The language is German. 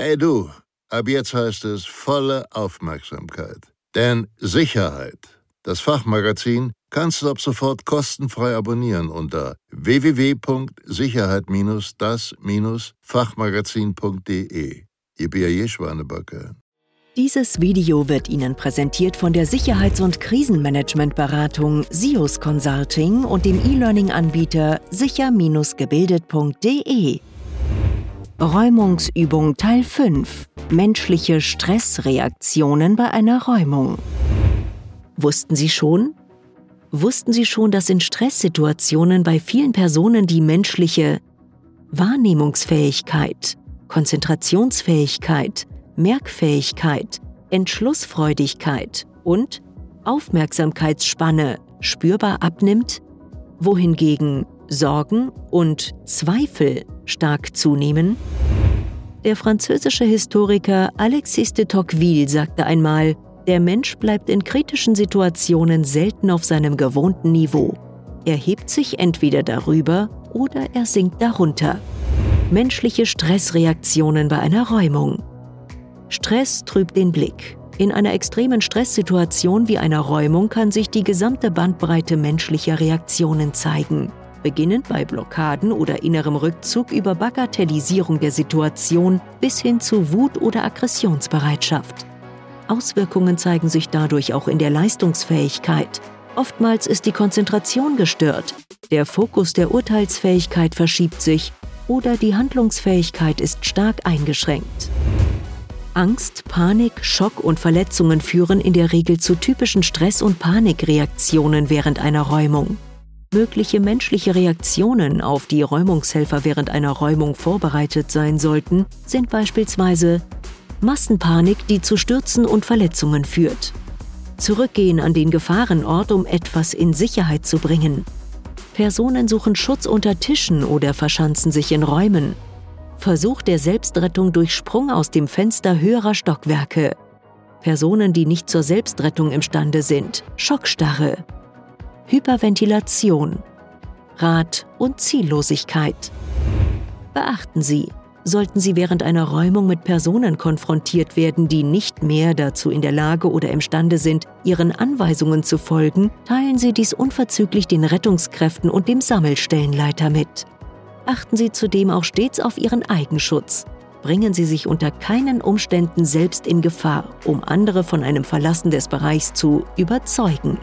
Hey du, ab jetzt heißt es volle Aufmerksamkeit. Denn Sicherheit, das Fachmagazin, kannst du ab sofort kostenfrei abonnieren unter www.sicherheit-das-fachmagazin.de. Ihr B.A.J. Schwanebacke. Dieses Video wird Ihnen präsentiert von der Sicherheits- und Krisenmanagementberatung SIOS Consulting und dem E-Learning-Anbieter sicher-gebildet.de. Räumungsübung Teil 5. Menschliche Stressreaktionen bei einer Räumung. Wussten Sie schon? Wussten Sie schon, dass in Stresssituationen bei vielen Personen die menschliche Wahrnehmungsfähigkeit, Konzentrationsfähigkeit, Merkfähigkeit, Entschlussfreudigkeit und Aufmerksamkeitsspanne spürbar abnimmt, wohingegen Sorgen und Zweifel stark zunehmen? Der französische Historiker Alexis de Tocqueville sagte einmal, der Mensch bleibt in kritischen Situationen selten auf seinem gewohnten Niveau. Er hebt sich entweder darüber oder er sinkt darunter. Menschliche Stressreaktionen bei einer Räumung. Stress trübt den Blick. In einer extremen Stresssituation wie einer Räumung kann sich die gesamte Bandbreite menschlicher Reaktionen zeigen. Beginnend bei Blockaden oder innerem Rückzug über Bagatellisierung der Situation bis hin zu Wut oder Aggressionsbereitschaft. Auswirkungen zeigen sich dadurch auch in der Leistungsfähigkeit. Oftmals ist die Konzentration gestört, der Fokus der Urteilsfähigkeit verschiebt sich oder die Handlungsfähigkeit ist stark eingeschränkt. Angst, Panik, Schock und Verletzungen führen in der Regel zu typischen Stress- und Panikreaktionen während einer Räumung. Mögliche menschliche Reaktionen, auf die Räumungshelfer während einer Räumung vorbereitet sein sollten, sind beispielsweise Massenpanik, die zu Stürzen und Verletzungen führt. Zurückgehen an den Gefahrenort, um etwas in Sicherheit zu bringen. Personen suchen Schutz unter Tischen oder verschanzen sich in Räumen. Versuch der Selbstrettung durch Sprung aus dem Fenster höherer Stockwerke. Personen, die nicht zur Selbstrettung imstande sind. Schockstarre. Hyperventilation. Rat und Ziellosigkeit. Beachten Sie, Sollten Sie während einer Räumung mit Personen konfrontiert werden, die nicht mehr dazu in der Lage oder imstande sind, Ihren Anweisungen zu folgen, teilen Sie dies unverzüglich den Rettungskräften und dem Sammelstellenleiter mit. Achten Sie zudem auch stets auf Ihren Eigenschutz. Bringen Sie sich unter keinen Umständen selbst in Gefahr, um andere von einem Verlassen des Bereichs zu überzeugen.